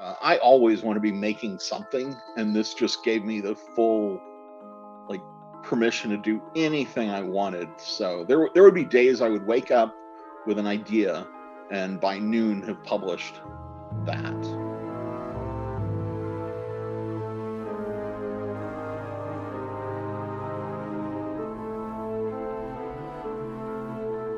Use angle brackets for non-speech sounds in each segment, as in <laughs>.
uh, I always want to be making something, and this just gave me the full like permission to do anything I wanted. So there there would be days I would wake up with an idea, and by noon have published that.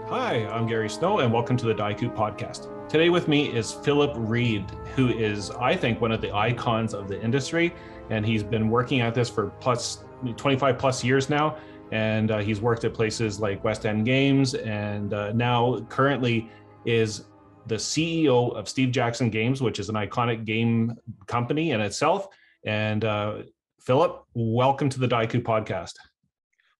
Hi, I'm Gary Snow, and welcome to the Daiku podcast. Today with me is Philip Reed, who is, I think, one of the icons of the industry, and he's been working at this for plus 25 plus years now. And uh, he's worked at places like West End Games, and uh, now currently is the CEO of Steve Jackson Games, which is an iconic game company in itself. And uh, Philip, welcome to the Daiku podcast.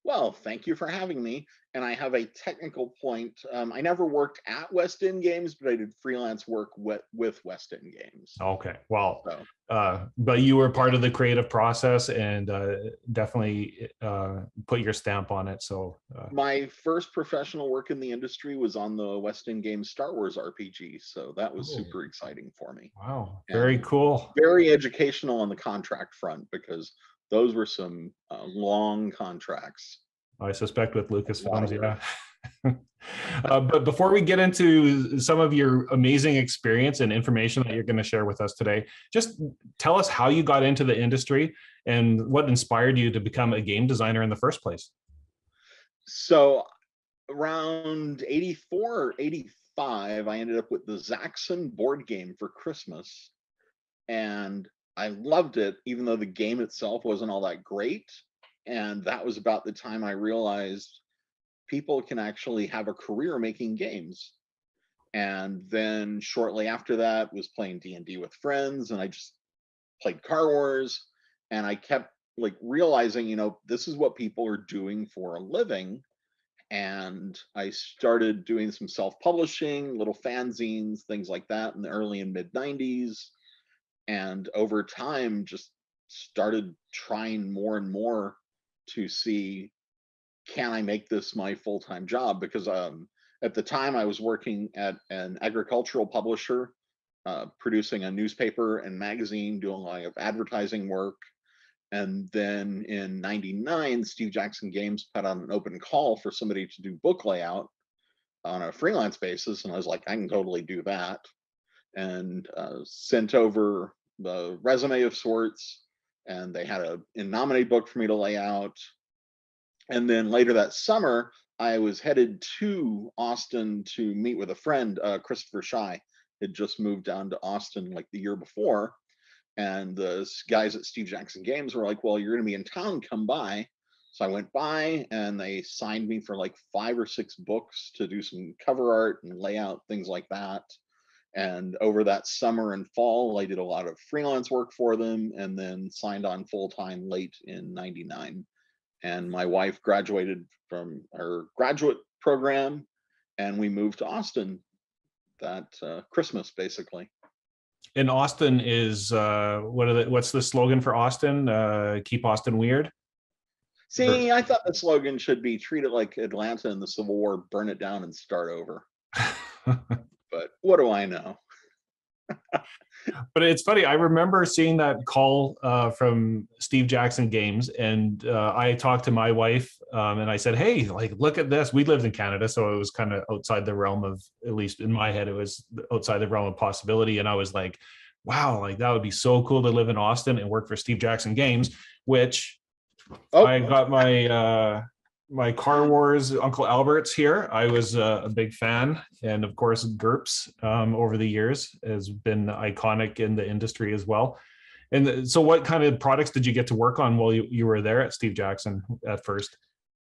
Well, thank you for having me and I have a technical point. Um, I never worked at West End Games, but I did freelance work with, with West End Games. Okay, well, so. uh, but you were part of the creative process and uh, definitely uh, put your stamp on it. So uh. my first professional work in the industry was on the West End Games Star Wars RPG, so that was oh. super exciting for me. Wow, very and cool. Very educational on the contract front because those were some uh, long contracts. I suspect with Lucasfilms, yeah. <laughs> uh, but before we get into some of your amazing experience and information that you're going to share with us today, just tell us how you got into the industry and what inspired you to become a game designer in the first place. So, around 84 85, I ended up with the Zaxxon board game for Christmas. And I loved it, even though the game itself wasn't all that great and that was about the time I realized people can actually have a career making games. And then shortly after that was playing D&D with friends and I just played Car Wars and I kept like realizing, you know, this is what people are doing for a living. And I started doing some self-publishing, little fanzines, things like that in the early and mid 90s. And over time just started trying more and more to see can I make this my full time job? Because um, at the time I was working at an agricultural publisher, uh, producing a newspaper and magazine, doing a lot of advertising work. And then in 99, Steve Jackson Games put out an open call for somebody to do book layout on a freelance basis. And I was like, I can totally do that. And uh, sent over the resume of sorts and they had a nominate book for me to lay out. And then later that summer, I was headed to Austin to meet with a friend, uh, Christopher Shy, had just moved down to Austin like the year before. And the guys at Steve Jackson Games were like, Well, you're going to be in town, come by. So I went by and they signed me for like five or six books to do some cover art and layout, things like that. And over that summer and fall, I did a lot of freelance work for them and then signed on full time late in 99. And my wife graduated from her graduate program and we moved to Austin that uh, Christmas, basically. And Austin is uh, what are the, what's the slogan for Austin? Uh, keep Austin weird. See, I thought the slogan should be treat it like Atlanta in the Civil War, burn it down and start over. <laughs> but what do I know? but it's funny. I remember seeing that call uh, from Steve Jackson Games, and uh, I talked to my wife, um, and I said, "Hey, like, look at this. We lived in Canada, so it was kind of outside the realm of, at least in my head, it was outside the realm of possibility." And I was like, "Wow, like that would be so cool to live in Austin and work for Steve Jackson Games." Which oh. I got my uh, my Car Wars Uncle Albert's here. I was uh, a big fan, and of course, GURPS um, over the years has been iconic in the industry as well. And so, what kind of products did you get to work on while you, you were there at Steve Jackson at first?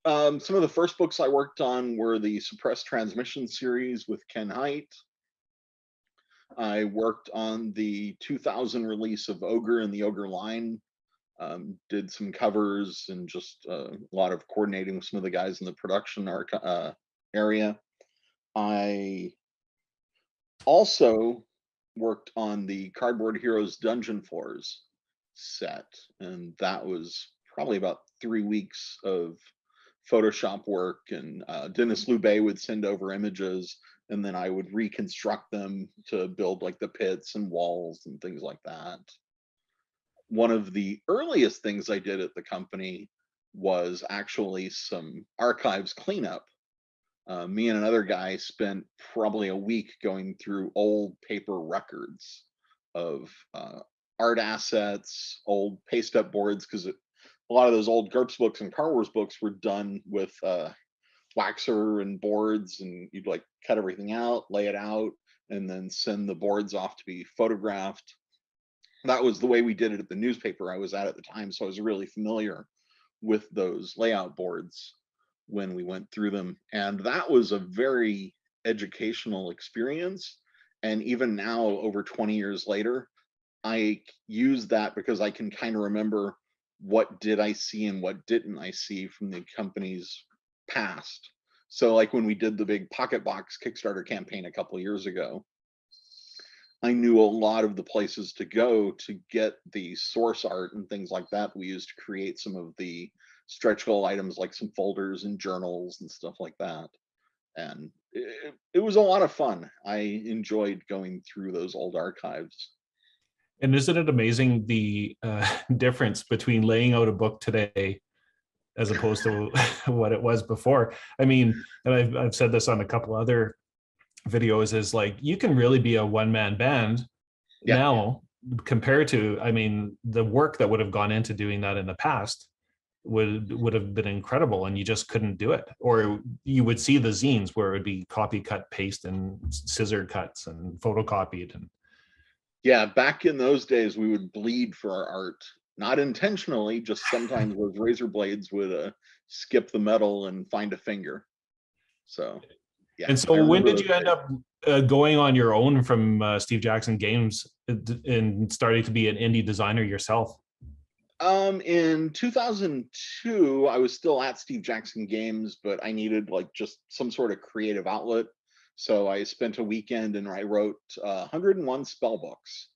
Um, some of the first books I worked on were the Suppressed Transmission series with Ken Hite. I worked on the 2000 release of Ogre and the Ogre line um, did some covers and just uh, a lot of coordinating with some of the guys in the production uh, area. I also worked on the Cardboard Heroes Dungeon Floors set, and that was probably about three weeks of Photoshop work. And uh, Denis Loubet would send over images, and then I would reconstruct them to build like the pits and walls and things like that. One of the earliest things I did at the company was actually some archives cleanup. Uh, me and another guy spent probably a week going through old paper records of uh, art assets, old paste up boards, because a lot of those old GURPS books and Car Wars books were done with uh, waxer and boards, and you'd like cut everything out, lay it out, and then send the boards off to be photographed. That was the way we did it at the newspaper I was at at the time, so I was really familiar with those layout boards when we went through them. And that was a very educational experience. And even now, over 20 years later, I use that because I can kind of remember what did I see and what didn't I see from the company's past. So like when we did the big pocket box Kickstarter campaign a couple years ago, I knew a lot of the places to go to get the source art and things like that we used to create some of the stretch goal items like some folders and journals and stuff like that. And it, it was a lot of fun. I enjoyed going through those old archives. And isn't it amazing the uh, <laughs> difference between laying out a book today as opposed to <laughs> what it was before? I mean, and I've, I've said this on a couple other videos is like you can really be a one man band yeah. now compared to, I mean, the work that would have gone into doing that in the past would would have been incredible and you just couldn't do it or you would see the zines where it would be copy cut paste and scissor cuts and photocopied and yeah back in those days we would bleed for our art not intentionally just <laughs> sometimes those razor blades would uh, skip the metal and find a finger so yeah and so when did you end up uh, going on your own from uh, steve jackson games uh, and starting to be an indie designer yourself um, in 2002, I was still at Steve Jackson Games, but I needed like just some sort of creative outlet. So I spent a weekend and I wrote uh, 101 spell books,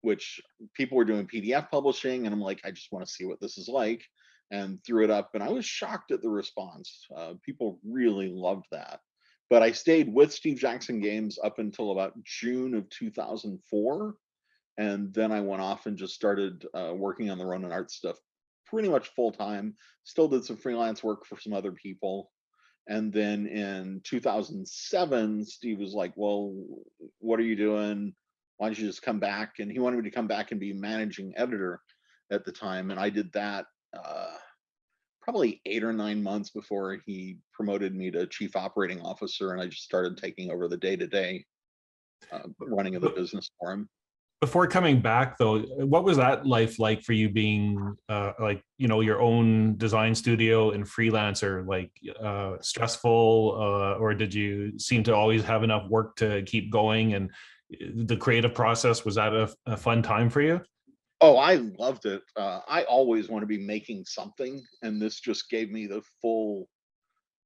which people were doing PDF publishing. And I'm like, I just want to see what this is like and threw it up. And I was shocked at the response. Uh, people really loved that. But I stayed with Steve Jackson Games up until about June of 2004 and then I went off and just started uh, working on the Ronin art stuff pretty much full time. Still did some freelance work for some other people. And then in 2007, Steve was like, Well, what are you doing? Why don't you just come back? And he wanted me to come back and be managing editor at the time. And I did that uh, probably eight or nine months before he promoted me to chief operating officer. And I just started taking over the day to day running of the business for him. before coming back though what was that life like for you being uh, like you know your own design studio and freelancer? Like uh, stressful uh, or did you seem to always have enough work to keep going? And uh, the creative process was that a, a fun time for you oh i loved it uh, i always want to be making something and this just gave me the full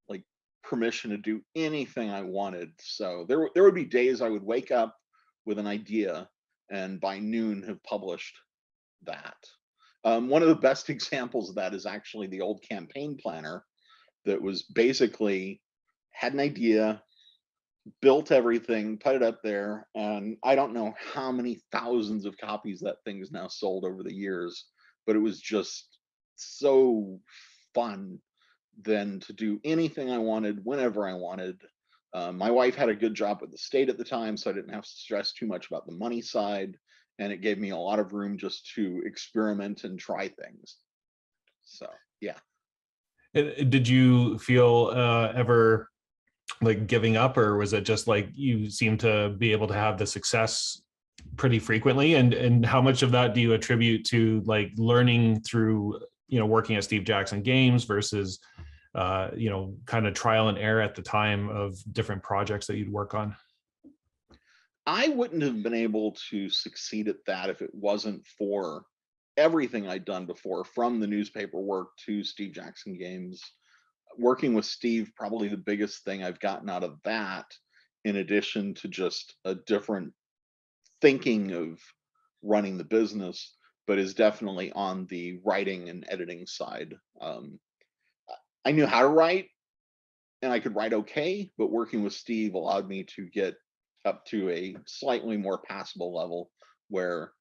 like permission to do anything i wanted so there, there would be days i would wake up with an idea and by noon have published that. Um, one of the best <laughs> examples of that is actually the old campaign planner that was basically had an idea, built everything, put it up there, and I don't know how many thousands of copies that thing has now sold over the years, but it was just so fun then to do anything I wanted whenever I wanted uh, my wife had a good job at the state at the time, so I didn't have to stress too much about the money side. And it gave me a lot of room just to experiment and try things. So, yeah. Did you feel uh, ever like giving up, or was it just like you seem to be able to have the success pretty frequently? And and how much of that do you attribute to like learning through you know working at Steve Jackson Games versus uh, you know, kind of trial and error at the time of different projects that you'd work on? I wouldn't have been able to succeed at that if it wasn't for everything I'd done before, from the newspaper work to Steve Jackson games. Working with Steve, probably the biggest thing I've gotten out of that, in addition to just a different thinking of running the business, but is definitely on the writing and editing side. Um, I knew how to write. and I could write okay, but working with Steve allowed me to get up to a slightly more passable level where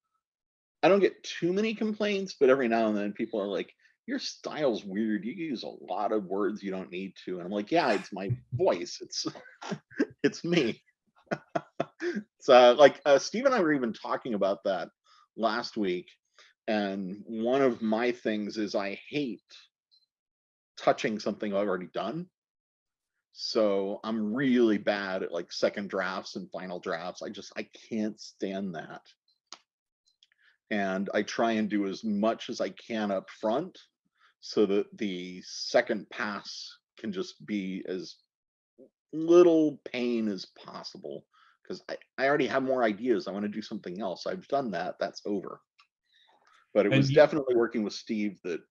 I don't get too many complaints, but every now and then people are like, your style's weird. You use a lot of words you don't need to. And I'm like, yeah, it's my <laughs> voice. It's <laughs> it's me. <laughs> so like uh, Steve and I were even talking about that last week. And one of my things is I hate touching something I've already done. So I'm really bad at like second drafts and final drafts. I just I can't stand that. And I try and do as much as I can up front so that the second pass can just be as little pain as possible because I, I already have more ideas. I want to do something else. I've done that. That's over. But it And was you- definitely working with Steve that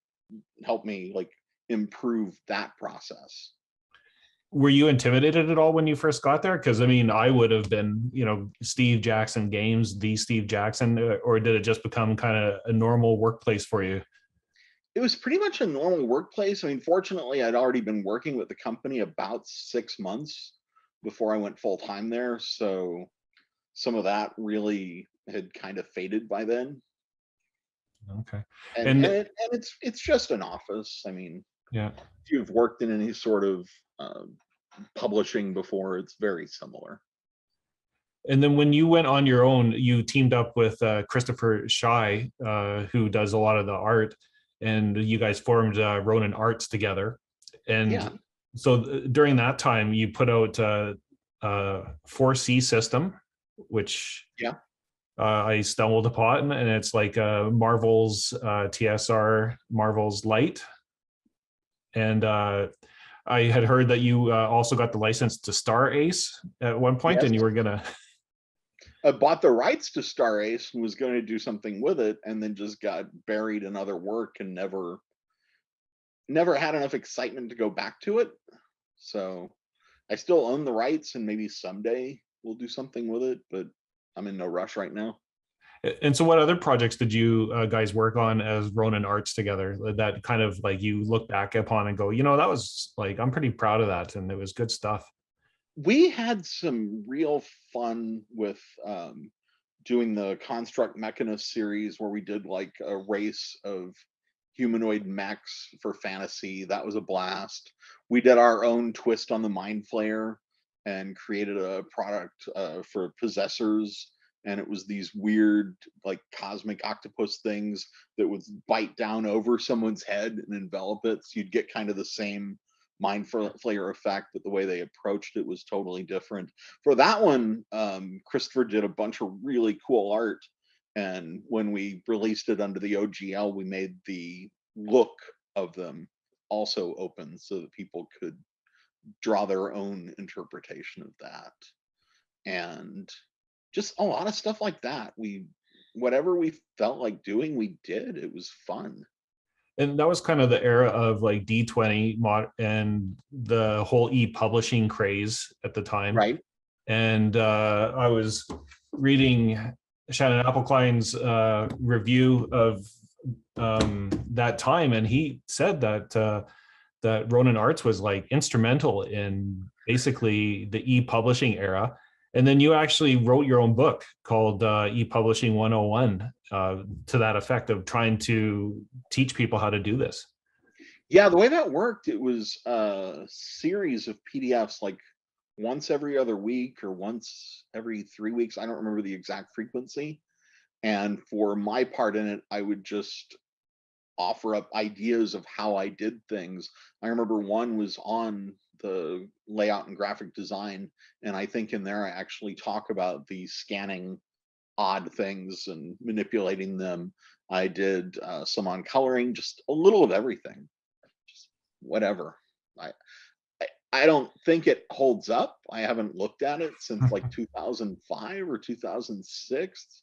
helped me like improve that process. were you intimidated at all when you first got there because i mean i would have been you know steve jackson games the steve jackson uh, or did it just become kind of a normal workplace for you It was pretty much a normal workplace. I mean, fortunately, I'd already been working with the company about six months before I went full time there. So some of that really had kind of faded by then. okay And, And- and, it, and it's it's just an office. I mean, yeah if you've worked in any sort of uh, publishing before, it's very similar. and then when you went on your own you teamed up with uh, christopher shy uh, who does a lot of the art and you guys formed uh, ronin arts together and Yeah. so th- during that time you put out uh, uh 4c system which Yeah. uh, i stumbled upon and it's like uh marvel's uh tsr marvel's light and uh i had heard that you uh, also got the license to star ace at one point and Yes. you were gonna I bought the rights to Star Ace and was going to do something with it, and then just got buried in other work and never, never had enough excitement to go back to it. So I still own the rights, and maybe someday we'll do something with it, but I'm in no rush right now. and so what other projects did you uh, guys work on as ronin arts together that kind of like you look back upon and go you know that was like i'm pretty proud of that and it was good stuff we had some real fun with um, doing the construct mechanist series where we did like a race of humanoid mechs for fantasy. That was a blast. We did our own twist on the mind flayer and created a product uh, for possessors and it was these weird like cosmic octopus things that would bite down over someone's head and envelop it so you'd get kind of the same mind flayer effect, but the way they approached it was totally different. For that one, um, Christopher did a bunch of really cool art. And when we released it under the OGL, we made the look of them also open so that people could draw their own interpretation of that. And just a lot of stuff like that. We, whatever we felt like doing, we did. It was fun. And that was kind of the era of like d20 mod and the whole e-publishing craze at the time Right. and uh, I was reading Shannon Appelcline's uh, review of um, that time, and he said that uh, that Ronin Arts was like instrumental in basically the e-publishing era. And then you actually wrote your own book called uh, E-Publishing 101 uh, to that effect of trying to teach people how to do this. Yeah, the way that worked, it was a series of PDFs like once every other week or once every three weeks. I don't remember the exact frequency. And for my part in it, I would just offer up ideas of how I did things. I remember one was on the layout and graphic design. And I think in there, I actually talk about the scanning odd things and manipulating them. I did uh, some on coloring, just a little of everything just whatever. I, I I don't think it holds up. I haven't looked at it since like <laughs> 2005 or 2006,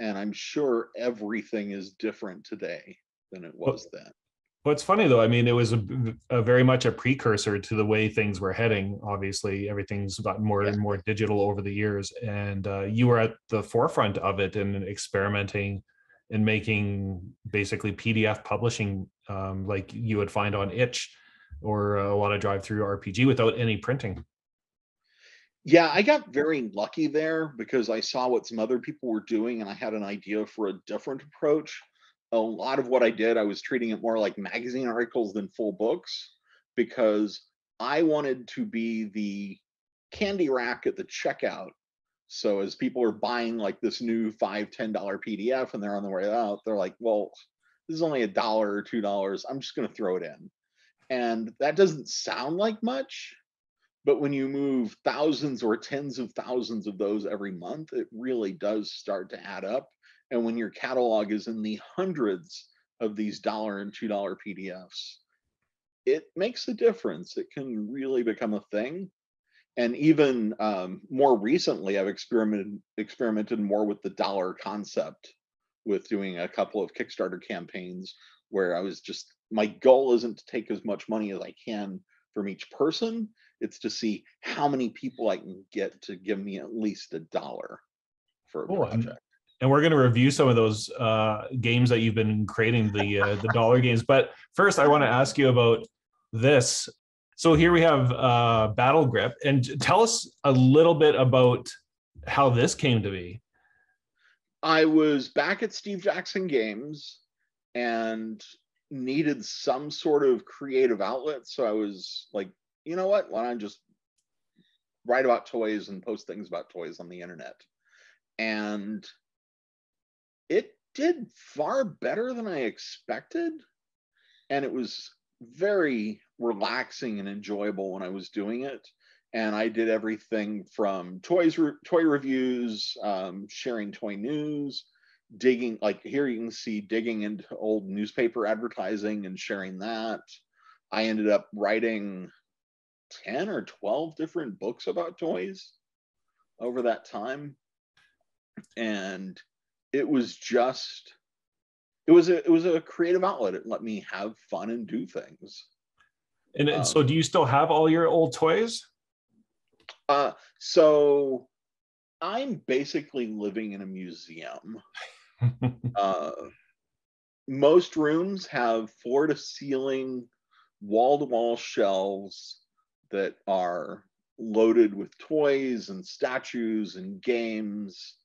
and I'm sure everything is different today than it was then. Well, it's funny though. I mean, it was a, a very much a precursor to the way things were heading. Obviously, everything's gotten more Yeah. and more digital over the years, and uh, you were at the forefront of it and experimenting and making basically PDF publishing, um, like you would find on Itch. or a lot of DriveThruRPG without any printing. Yeah, I got very lucky there because I saw what some other people were doing and I had an idea for a different approach. A lot of what I did, I was treating it more like magazine articles than full books because I wanted to be the candy rack at the checkout. So as people are buying like this new five, ten dollar PDF and they're on their way out, they're like, well, this is only a dollar or two dollars. I'm just gonna throw it in. And that doesn't sound like much, but when you move thousands or tens of thousands of those every month, it really does start to add up. And when your catalog is in the hundreds of these dollar and two dollar PDFs, it makes a difference. It can really become a thing. And even um, more recently, I've experimented experimented more with the dollar concept, with doing a couple of Kickstarter campaigns where I was just my goal isn't to take as much money as I can from each person. It's to see how many people I can get to give me at least a dollar for a Cool, project. And we're going to review some of those uh, games that you've been creating the uh, the dollar games but first i want to ask you about this so here we have uh, battle grip and tell us a little bit about how this came to be I was back at Steve Jackson Games and needed some sort of creative outlet. So I was like, you know what? Why don't I just write about toys and post things about toys on the internet? And it did far better than I expected. And it was very relaxing and enjoyable when I was doing it and I did everything from toys, re- toy reviews, um, sharing toy news, digging. Like here, you can see digging into old newspaper advertising and sharing that. I ended up writing ten or twelve different books about toys over that time, and it was just it was a it was a creative outlet. It let me have fun and do things. and and so do you still have all your old toys Uh, so I'm basically living in a museum. <laughs> Uh, most rooms have floor to ceiling, wall to wall shelves that are loaded with toys and statues and games.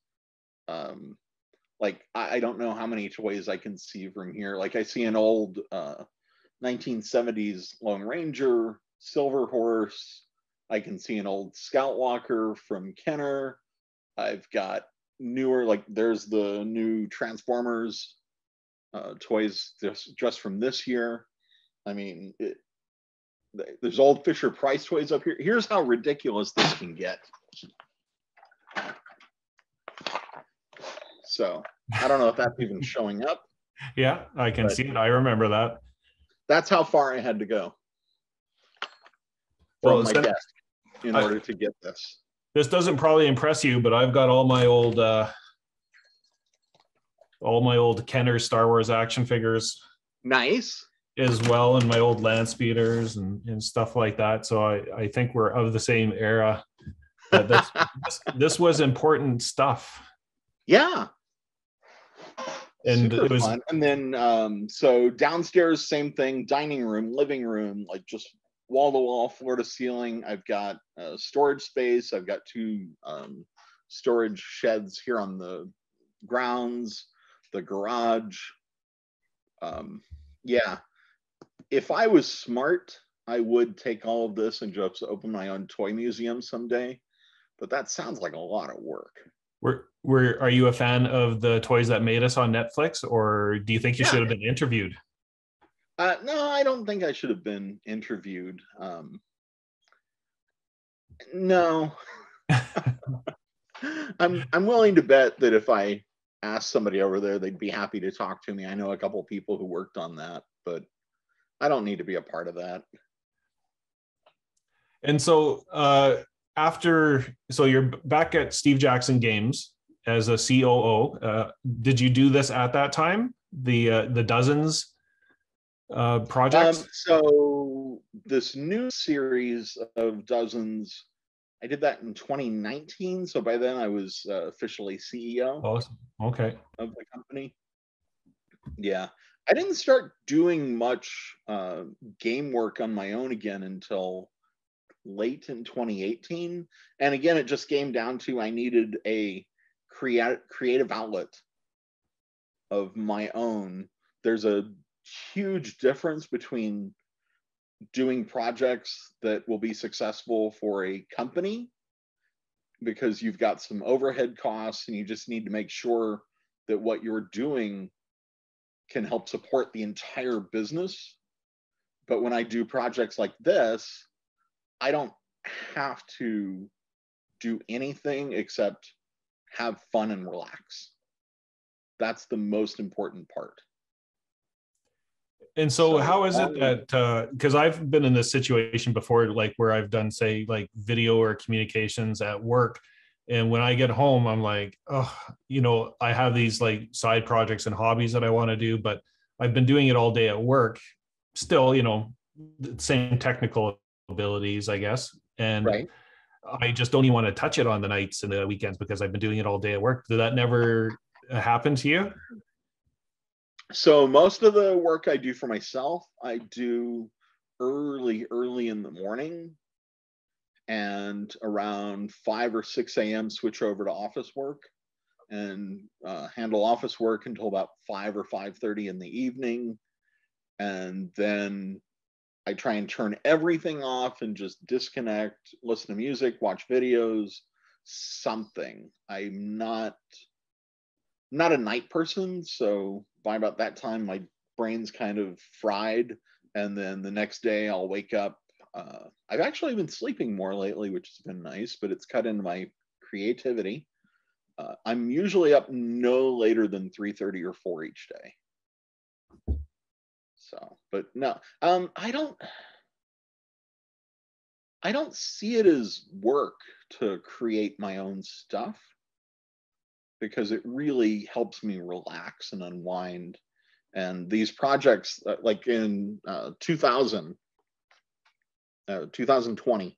Um, like I, I don't know how many toys I can see from here. Like I see an old uh, 1970s Lone Ranger, Silver Horse. I can see an old Scout Walker from Kenner. I've got newer, like there's the new Transformers uh, toys just just from this year. I mean, it, there's old Fisher Price toys up here. Here's how ridiculous this can get. So I don't know if that's even showing up. <laughs> yeah i can see it i remember that That's how far I had to go Well, from my so- desk in I- order to get this. this doesn't probably impress you but i've got all my old uh all my old kenner star wars action figures Nice. as well and my old land speeders and, and stuff like that so i i think we're of the same era but this, <laughs> this, this was important stuff Yeah. And Super it was fun. And then um, so downstairs, same thing, dining room, living room, like just wall to wall, floor to ceiling. I've got uh, storage space. I've got two um, storage sheds here on the grounds, the garage. Um, yeah. If I was smart, I would take all of this and just open my own toy museum someday. But that sounds like a lot of work. Were, were are you a fan of the toys that made us on netflix or do you think you Yeah. should have been interviewed Uh, no, I don't think I should have been interviewed. Um, no, <laughs> I'm I'm willing to bet that if I asked somebody over there, they'd be happy to talk to me. I know a couple people who worked on that, but I don't need to be a part of that. And so uh, after, so you're back at Steve Jackson Games as a COO. Uh, did you do this at that time? The uh, the dozens uh, projects. Um, so this new series of dozens, I did that in 2019. So by then I was uh, officially CEO. Awesome. okay. of the company. Yeah. I didn't start doing much uh, game work on my own again until late in 2018. And again, it just came down to I needed a create, creative outlet of my own. There's a huge difference between doing projects that will be successful for a company because you've got some overhead costs and you just need to make sure that what you're doing can help support the entire business. But when I do projects like this, I don't have to do anything except have fun and relax. That's the most important part. And so, so how is it that because uh, I've been in this situation before, like where I've done, say, like video or communications at work, and when I get home, I'm like, oh, you know, I have these like side projects and hobbies that I want to do, but I've been doing it all day at work. Still, you know, same technical abilities, I guess, and right. I just don't even want to touch it on the nights and the weekends because I've been doing it all day at work. Did that never happen to you? So most of the work I do for myself, I do early, early in the morning, and around five or six a.m. switch over to office work and uh, handle office work until about five or five thirty in the evening, and then I try and turn everything off and just disconnect, listen to music, watch videos, something. I'm not not a night person, so by about that time my brain's kind of fried and then the next day I'll wake up uh, I've actually been sleeping more lately, which has been nice, but it's cut into my creativity. Uh, I'm usually up no later than 3:30 or 4 each day. So, but no, um, I don't, I don't see it as work to create my own stuff because it really helps me relax and unwind. And these projects, uh, like in uh, 2000, uh, 2020,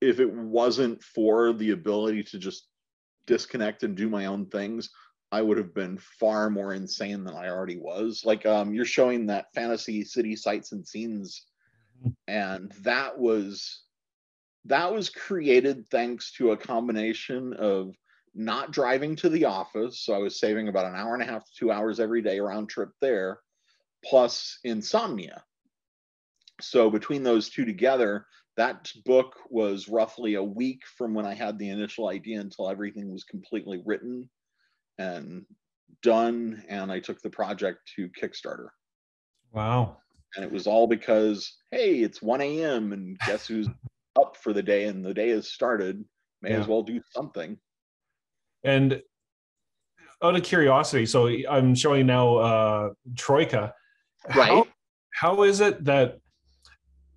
if it wasn't for the ability to just disconnect and do my own things, I would have been far more insane than I already was. Like um, you're showing that fantasy city sights and scenes, mm-hmm. and that was that was created thanks to a combination of not driving to the office, so I was saving about an hour and a half to two hours every day round trip there, plus insomnia. So between those two together, that book was roughly a week from when I had the initial idea until everything was completely written and done and I took the project to Kickstarter. Wow. And it was all because, hey, it's 1 a.m. and guess who's <laughs> up for the day and the day has started. May yeah. as well do something. And out of curiosity, so I'm showing now uh Troika. Right. How, how is it that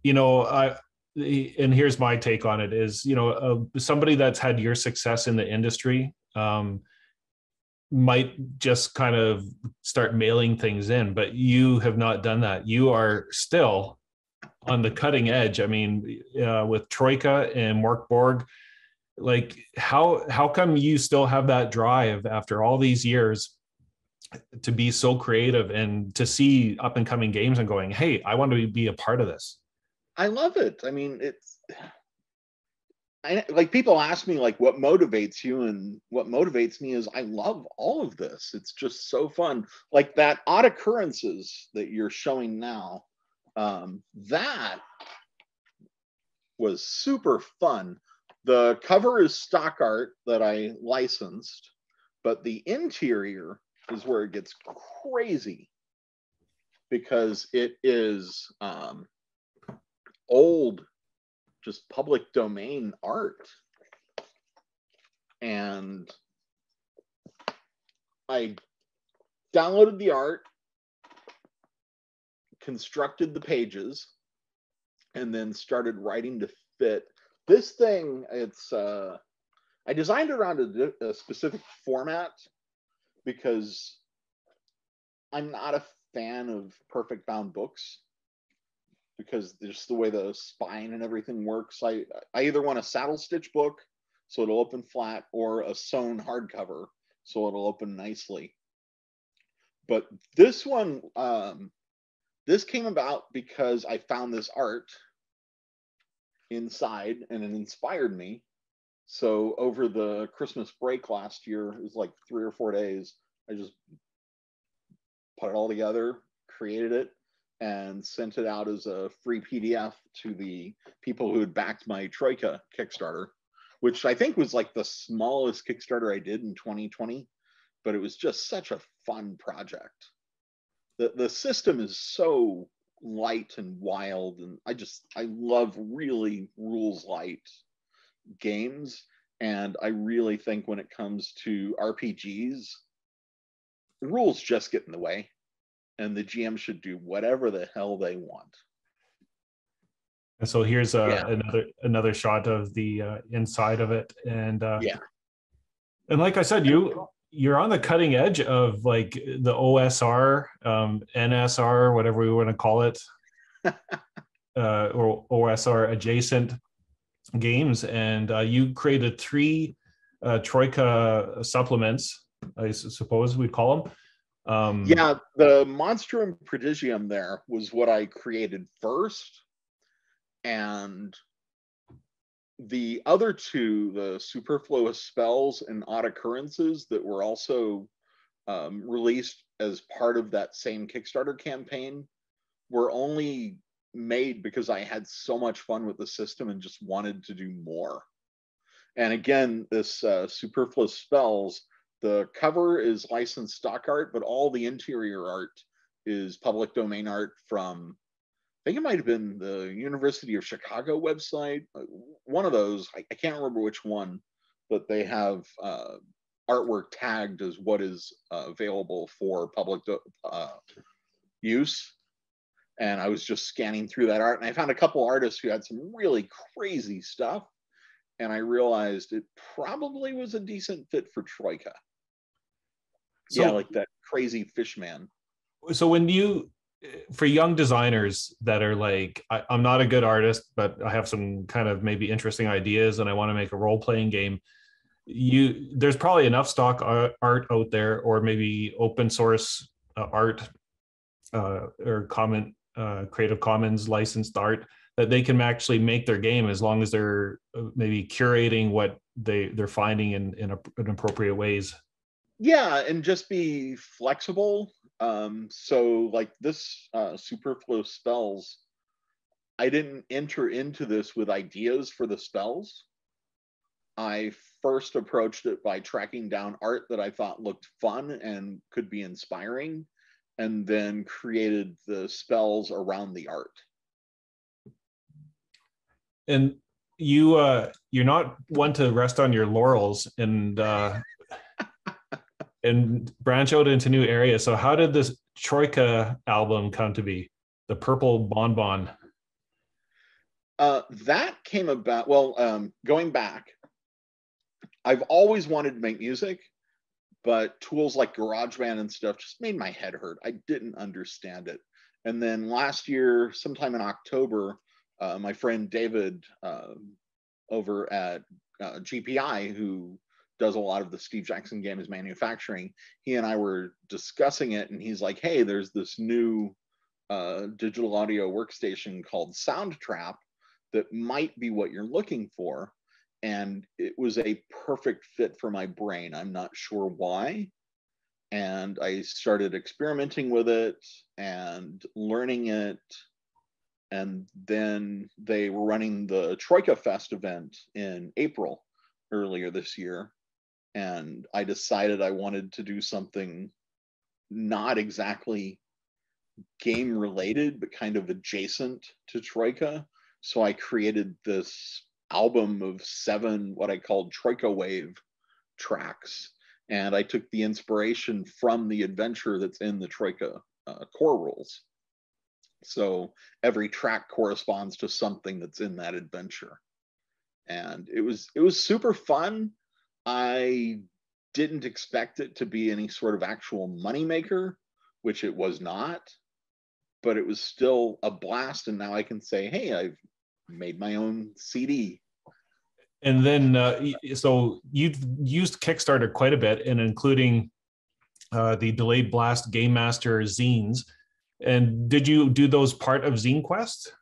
you know, I and here's my take on it is, you know, uh, somebody that's had your success in the industry, um, might just kind of start mailing things in, but you have not done that. You are still on the cutting edge. I mean, uh, with Troika and Mörk Borg, like how how come you still have that drive after all these years to be so creative and to see up and coming games and going, hey, I want to be a part of this. I love it. I mean, it's I, like people ask me like what motivates you and what motivates me is i love all of this. It's just so fun. Like that odd occurrences that you're showing now um, that was super fun. The cover is stock art that i licensed but the interior is where it gets crazy because it is um, old just public domain art. And I downloaded the art, constructed the pages, and then started writing to fit. This thing, it's, uh, I designed around a, a specific format because I'm not a fan of perfect bound books because just the way the spine and everything works. I I either want a saddle stitch book so it'll open flat or a sewn hardcover so it'll open nicely. but this one, um, this came about because I found this art inside and it inspired me. So over the Christmas break last year, it was like three or four days. I just put it all together, created it, and sent it out as a free PDF to the people who had backed my Troika Kickstarter, which I think was like the smallest Kickstarter I did in 2020, but it was just such a fun project. The, the system is so light and wild, and I just, I love really rules light games. And I really think when it comes to RPGs, rules just get in the way and the GM should do whatever the hell they want. And so here's uh, yeah. another another shot of the uh, inside of it, and uh, yeah, and like I said, you you're on the cutting edge of like the OSR, um, NSR, whatever we want to call it, <laughs> uh, or OSR adjacent games, and uh, you created three uh, Troika supplements, I suppose we'd call them. Um, yeah, the Monstrum Prodigium there was what I created first. And the other two, the superfluous spells and odd occurrences that were also um, released as part of that same Kickstarter campaign, were only made because I had so much fun with the system and just wanted to do more. And again, this uh, superfluous spells the cover is licensed stock art, but all the interior art is public domain art from, I think it might have been the University of Chicago website. Uh, one of those, I, I can't remember which one, but they have uh, artwork tagged as what is uh, available for public uh, use. And I was just scanning through that art and I found a couple artists who had some really crazy stuff. And I realized it probably was a decent fit for Troika. So, yeah, like that crazy fish man. So when you for young designers that are like I, am not a good artist but i have some kind of maybe interesting ideas and i want to make a role-playing game you there's probably enough stock art out there or maybe open source uh, art uh, or comment uh, creative commons licensed art that they can actually make their game as long as they're uh, maybe curating what they they're finding in in, a, in appropriate ways yeah and just be flexible. Um so like this uh superfluous spells i didn't enter into this with ideas for the spells. I first approached it by tracking down art that i thought looked fun and could be inspiring and then created the spells around the art. And you uh you're not one to rest on your laurels and uh and branch out into new areas. So how did this Troika album come to be? The Purple Bonbon. Uh, that came about. Well, um, going back, I've always wanted to make music, but tools like GarageBand and stuff just made my head hurt. I didn't understand it. And then last year, sometime in October, uh, my friend David uh, over at uh, GPI, who does a lot of the Steve Jackson games manufacturing. He and I were discussing it, and he's like, "Hey, there's this new uh, digital audio workstation called Soundtrap that might be what you're looking for." And it was a perfect fit for my brain. I'm not sure why. And I started experimenting with it and learning it. And then they were running the Troika Fest event in April earlier this year and I decided I wanted to do something not exactly game related, but kind of adjacent to Troika. So I created this album of seven, what I called Troika Wave tracks. And I took the inspiration from the adventure that's in the Troika uh, core rules. So every track corresponds to something that's in that adventure. And it was it was super fun I didn't expect it to be any sort of actual moneymaker, which it was not, but it was still a blast. And now I can say, hey, I've made my own CD. And then, uh, so you've used Kickstarter quite a bit, and including uh, the Delayed Blast Game Master zines. And did you do those part of Zine Quest?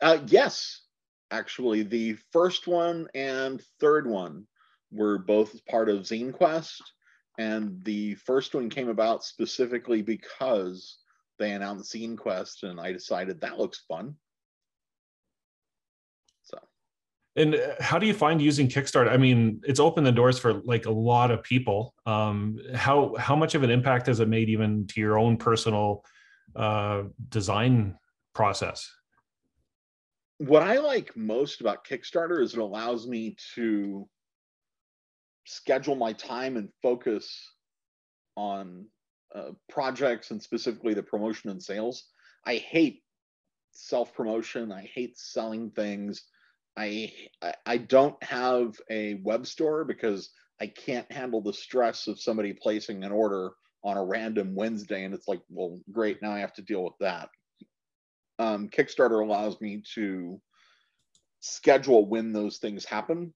Uh, yes, actually, the first one and third one were both part of Zine Quest, and the first one came about specifically because they announced Zine Quest, and I decided that looks fun. So, and uh, how do you find using Kickstarter? I mean, it's opened the doors for like a lot of people. Um, how how much of an impact has it made even to your own personal uh, design process? What I like most about Kickstarter is it allows me to schedule my time and focus on uh, projects and specifically the promotion and sales. I hate self promotion. I hate selling things. I, I I don't have a web store because I can't handle the stress of somebody placing an order on a random Wednesday, and it's like, well, great, now I have to deal with that. Um, Kickstarter allows me to schedule when those things happen,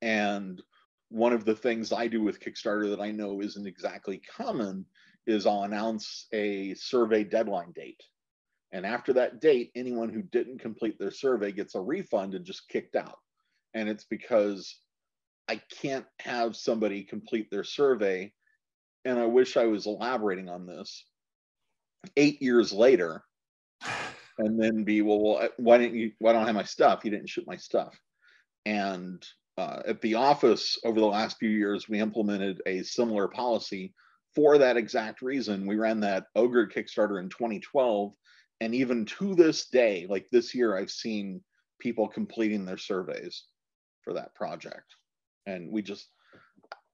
and one of the things I do with Kickstarter that I know isn't exactly common is I'll announce a survey deadline date. And after that date, anyone who didn't complete their survey gets a refund and just kicked out. And it's because I can't have somebody complete their survey. And I wish I was elaborating on this eight years later and then be, well, well why didn't you, why don't I have my stuff? You didn't ship my stuff. And uh, at the office over the last few years, we implemented a similar policy for that exact reason. We ran that Ogre Kickstarter in 2012. And even to this day, like this year, I've seen people completing their surveys for that project. And we just,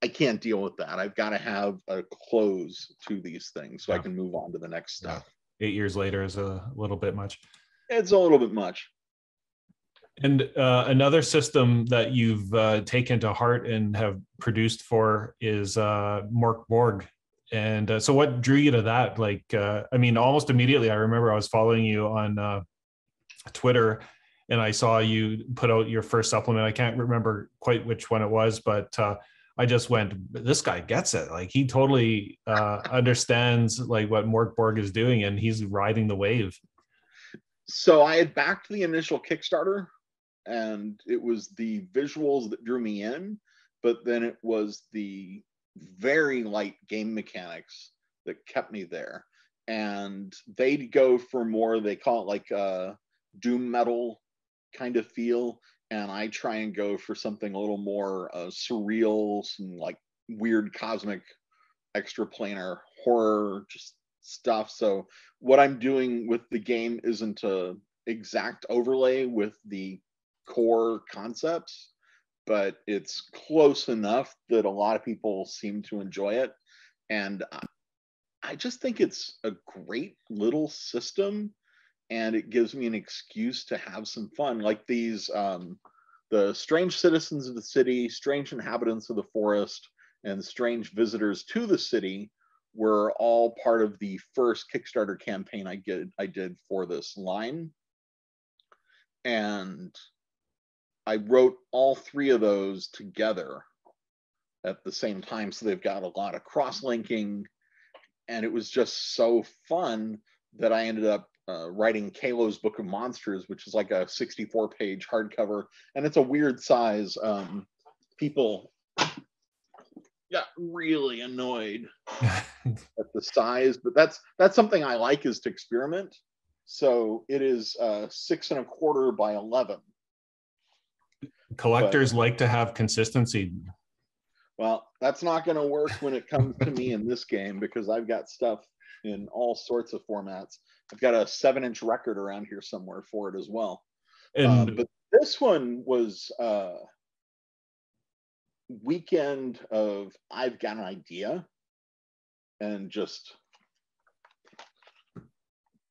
I can't deal with that. I've got to have a close to these things so yeah. I can move on to the next stuff. Yeah. Eight years later is a little bit much. It's a little bit much. And uh, another system that you've uh, taken to heart and have produced for is uh, Mörk Borg. And uh, so, what drew you to that? Like, uh, I mean, almost immediately, I remember I was following you on uh, Twitter, and I saw you put out your first supplement. I can't remember quite which one it was, but I just went, "This guy gets it! Like, he totally understands like what Mörk Borg is doing, and he's riding the wave." So I had backed the initial Kickstarter and it was the visuals that drew me in, but then it was the very light game mechanics that kept me there. And they'd go for more, they call it like a doom metal kind of feel. And I try and go for something a little more uh, surreal, some like weird cosmic extraplanar horror, just stuff. So what I'm doing with the game isn't a exact overlay with the core concepts, but it's close enough that a lot of people seem to enjoy it. And I just think it's a great little system and it gives me an excuse to have some fun. Like these, um, the strange citizens of the city, strange inhabitants of the forest, and strange visitors to the city were all part of the first Kickstarter campaign I did I did for this line. And I wrote all three of those together at the same time. So they've got a lot of cross linking. And it was just so fun that I ended up uh, writing Kalo's Book of Monsters, which is like a 64 page hardcover. And it's a weird size. Um, people got really annoyed <laughs> at the size, but that's that's something I like is to experiment. So it is uh, six and a quarter by 11 collectors but, like to have consistency. Well, that's not going to work when it comes to me in this game because I've got stuff in all sorts of formats. I've got a seven inch record around here somewhere for it as well. And um, but this one was uh weekend of I've got an idea and just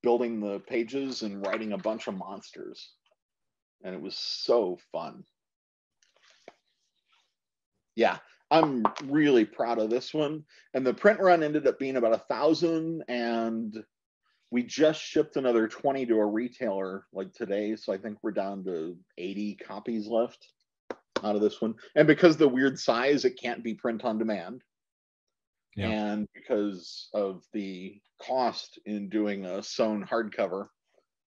building the pages and writing a bunch of monsters. And it was so fun yeah, I'm really proud of this one. And the print run ended up being about a thousand, and we just shipped another 20 to a retailer like today. So I think we're down to 80 copies left out of this one. And because the weird size, it can't be print on demand. Yeah. And because of the cost in doing a sewn hardcover,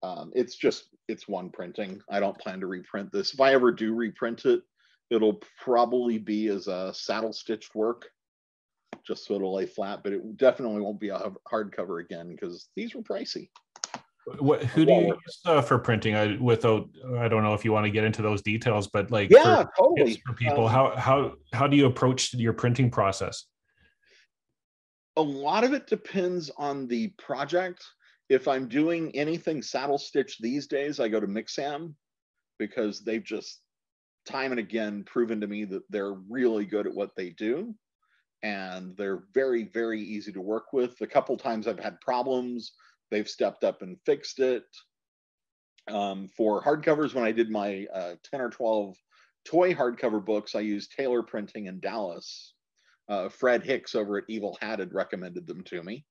um, it's just it's one printing. I don't plan to reprint this. If I ever do reprint it, it'll probably be as a saddle stitched work, just so it'll lay flat. But it definitely won't be a hardcover again because these were pricey. What, who do you use uh, for printing? I without I don't know if you want to get into those details, but like Yeah, for, totally. for people, Um, how how how do you approach your printing process? a lot of it depends on the project. If I'm doing anything saddle stitch these days, I go to Mixam because they've just time and again proven to me that they're really good at what they do. And they're very, very easy to work with. A couple times I've had problems, they've stepped up and fixed it. Um, for hardcovers, when I did my uh, 10 or 12 toy hardcover books, I used Taylor Printing in Dallas uh, Fred Hicks over at Evil Hat had recommended them to me.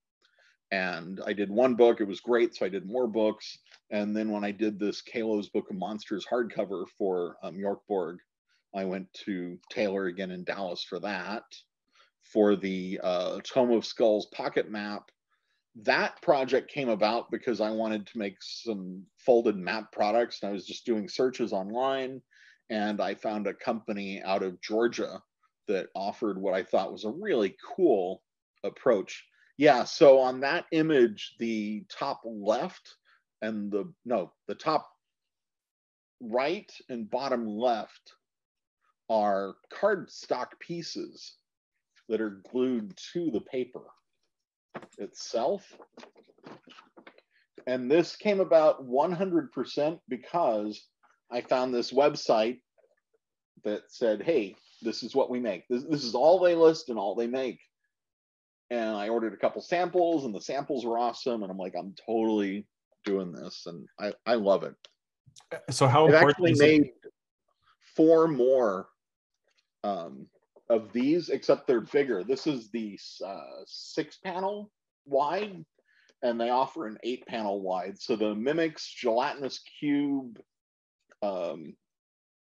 And I did one book, it was great. So I did more books. And then when I did this Kalo's Book of Monsters hardcover for um, Mörk Borg, I went to Taylor again in Dallas for that. For the uh, Tome of Skulls pocket map, that project came about because I wanted to make some folded map products. And I was just doing searches online. And I found a company out of Georgia that offered what I thought was a really cool approach. Yeah, so on that image, the top left and the no, the top right and bottom left are cardstock pieces that are glued to the paper itself. And this came about 100% because I found this website that said, hey, this is what we make. This, this is all they list and all they make. And I ordered a couple samples, and the samples were awesome. And I'm like, I'm totally doing this, and I, I love it. So how I've actually is it? made four more um, of these, except they're bigger. This is the uh, six panel wide, and they offer an eight panel wide. So the Mimics Gelatinous Cube, um,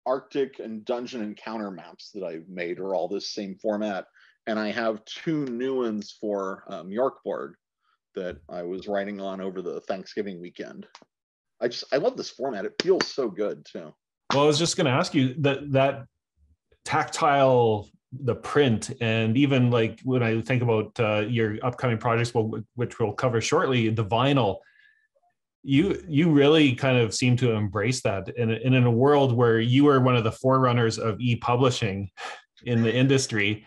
Arctic, and Dungeon Encounter maps that I've made are all this same format. And I have two new ones for um, Mörk Borg that I was writing on over the Thanksgiving weekend. I just I love this format. It feels so good too. Well, I was just going to ask you that that tactile, the print, and even like when I think about uh, your upcoming projects, which we'll cover shortly, the vinyl. You you really kind of seem to embrace that, and, and in a world where you are one of the forerunners of e-publishing in the industry,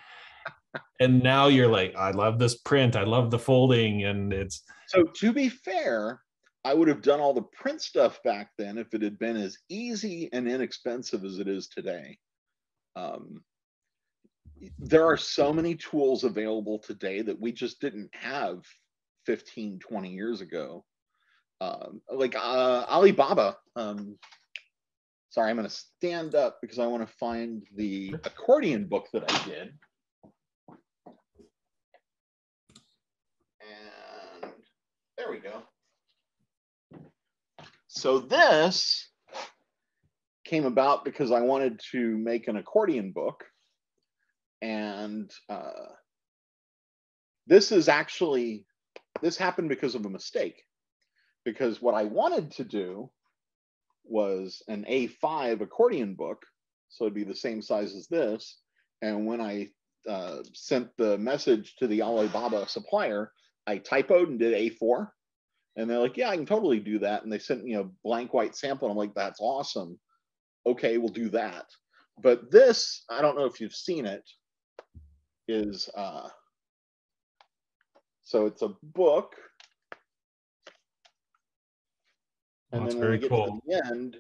and now you're like, I love this print, I love the folding, and it's So to be fair, I would have done all the print stuff back then if it had been as easy and inexpensive as it is today. Um, there are so many tools available today that we just didn't have 15, 20 years ago. Um, like uh, Alibaba. Um, sorry, I'm going to stand up because I want to find the accordion book that I did. There we go. So this came about because I wanted to make an accordion book. And uh, this is actually, this happened because of a mistake. Because what I wanted to do was an A5 accordion book. So it'd be the same size as this. And when I uh, sent the message to the Alibaba supplier, I typoed and did A4. And they're like, yeah, I can totally do that. And they sent me a blank white sample. And I'm like, that's awesome. Okay, we'll do that. But this, I don't know if you've seen it, is uh, so it's a book. And that's then when we very get cool. to the end,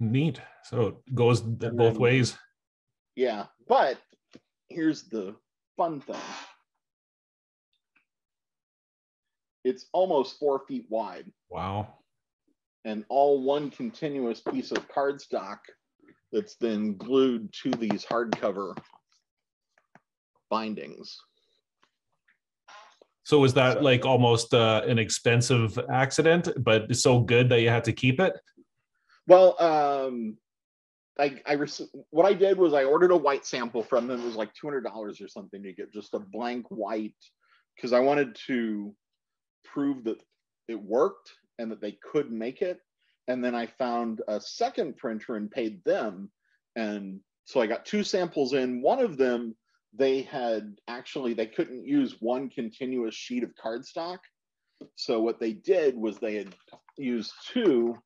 neat. So it goes both then- ways. yeah. But here's the fun thing. It's almost four feet wide. Wow. and all one continuous piece of cardstock that's then glued to these hardcover bindings. So was that like almost uh, an expensive accident, but so good that you had to keep it? Well, um, I, I rec- what I did was I ordered a white sample from them. It was like two hundred dollars or something to get just a blank white because I wanted to prove that it worked and that they could make it. And then I found a second printer and paid them. And so I got two samples in. One of them, they had actually they couldn't use one continuous sheet of cardstock. So what they did was they had used two,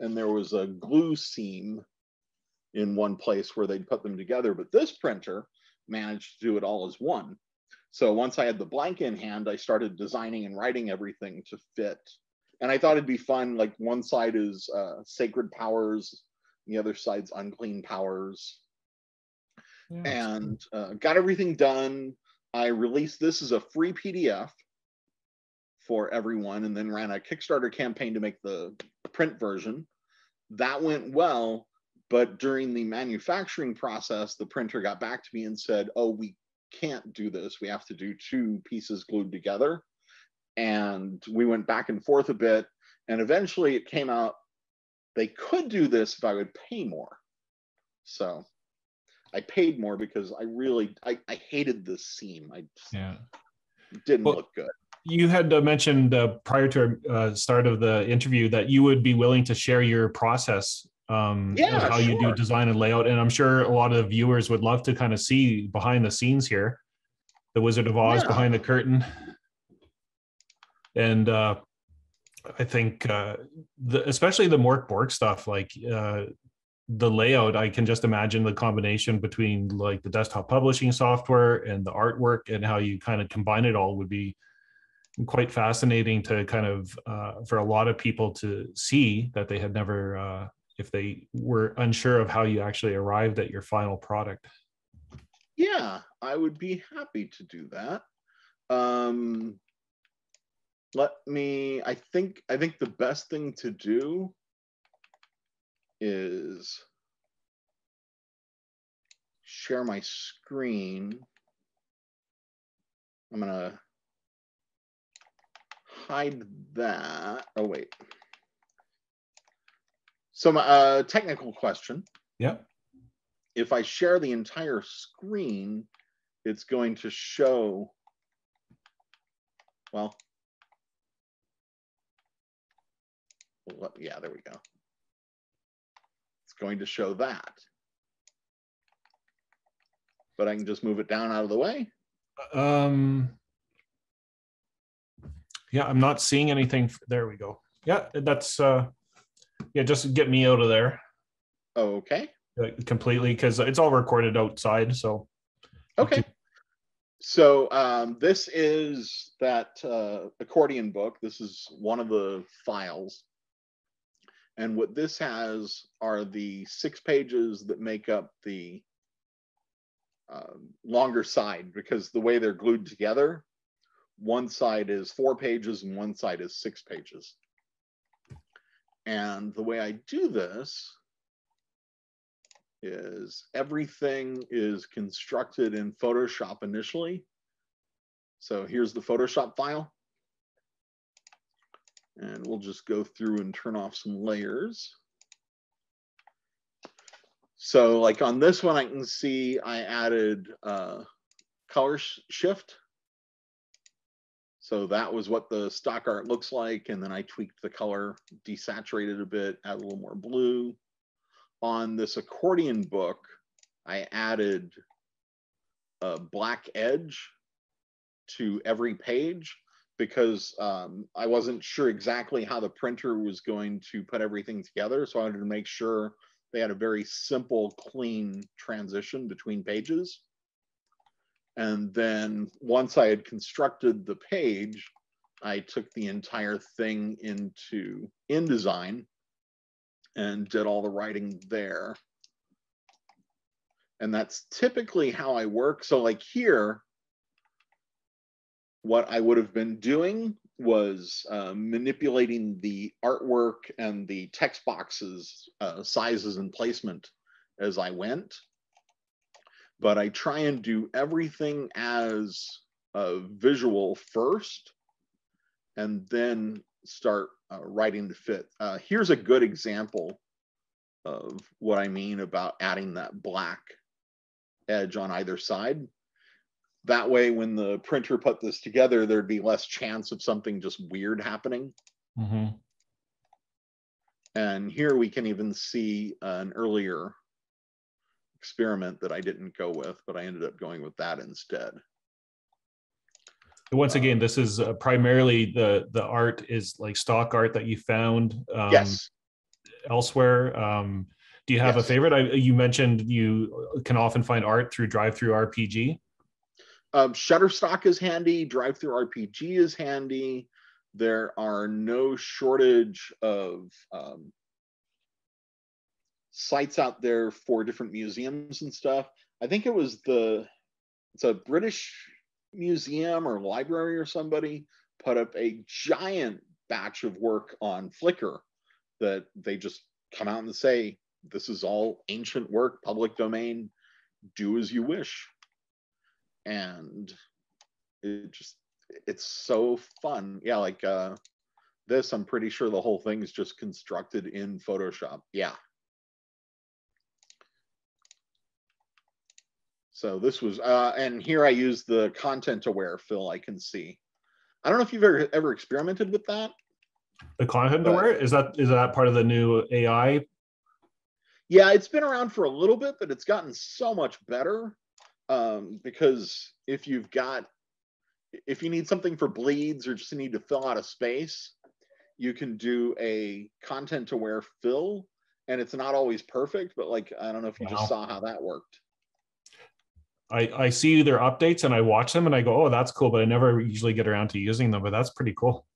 and there was a glue seam in one place where they'd put them together. But this printer managed to do it all as one. So once I had the blank in hand, I started designing and writing everything to fit. And I thought it'd be fun. Like one side is uh, sacred powers, the other side's unclean powers. Yeah, and uh, got everything done. I released this as a free PDF for everyone and then ran a Kickstarter campaign to make the print version. That went well, but during the manufacturing process, the printer got back to me and said, Oh, we can't do this. We have to do two pieces glued together. And we went back and forth a bit. And eventually it came out they could do this if I would pay more. So I paid more because I really I, I hated this seam. I yeah didn't well, look good. You had uh, mentioned uh, prior to uh, start of the interview that you would be willing to share your process um, yeah, how sure. you do design and layout. And I'm sure a lot of viewers would love to kind of see behind the scenes here, the Wizard of Oz yeah. behind the curtain. And uh, I think, uh, the, especially the Mörk Borg stuff, like uh, the layout, I can just imagine the combination between like the desktop publishing software and the artwork and how you kind of combine it all would be quite fascinating to kind of uh, for a lot of people to see that they had never uh, if they were unsure of how you actually arrived at your final product? Yeah i would be happy to do that. Um let me i think i think the best thing to do is share my screen. I'm gonna hide that. Oh wait so my uh, technical question. Yeah. If I share the entire screen, it's going to show, well, yeah, there we go. It's going to show that. But I can just move it down out of the way. Um, yeah, I'm not seeing anything. There we go. Yeah, that's uh, yeah, just get me out of there. Okay. completely because it's all recorded outside. So. Okay. So um, this is that uh, accordion book. This is one of the files. And what this has are the six pages that make up the uh, longer side because the way they're glued together, one side is four pages and one side is six pages. And the way I do this is everything is constructed in Photoshop initially. So here's the Photoshop file. And we'll just go through and turn off some layers. So like on this one, I can see I added uh, color shift so that was what the stock art looks like. And then I tweaked the color, desaturated a bit, add a little more blue. On this accordion book, I added a black edge to every page because um, I wasn't sure exactly how the printer was going to put everything together. So I wanted to make sure they had a very simple, clean transition between pages. And then once I had constructed the page, I took the entire thing into InDesign and did all the writing there. And that's typically how I work. So like here, what I would have been doing was uh, manipulating the artwork and the text boxes uh, sizes and placement as I went but I try and do everything as a visual first and then start uh, writing to fit. Uh, here's a good example of what I mean about adding that black edge on either side. That way, when the printer put this together, there'd be less chance of something just weird happening. hmm And here we can even see an earlier experiment that I didn't go with, but I ended up going with that instead. Once again, this is uh, primarily the the art is like stock art that you found um, yes. elsewhere. Um, do you have Yes. a favorite? I, you mentioned you can often find art through DriveThruRPG. Um, Shutterstock is handy. DriveThruRPG is handy. There are no shortage of um, sites out there for different museums and stuff. I think it was the it's a British museum or library or somebody put up a giant batch of work on Flickr that they just come out and say this is all ancient work, public domain. Do as you wish and it just it's so fun yeah like uh this i'm pretty sure the whole thing is just constructed in photoshop yeah so this was uh and here i use the content aware fill i can see i don't know if you've ever ever experimented with that The content aware is that is that part of the new AI? Yeah, it's been around for a little bit, but it's gotten so much better. Um, because if you've got, if you need something for bleeds or just need to fill out a space, you can do a content aware fill, and it's not always perfect, but like I don't know if you Wow. just saw how that worked. I I see their updates and I watch them and I go, oh, that's cool, but I never usually get around to using them. But that's pretty cool.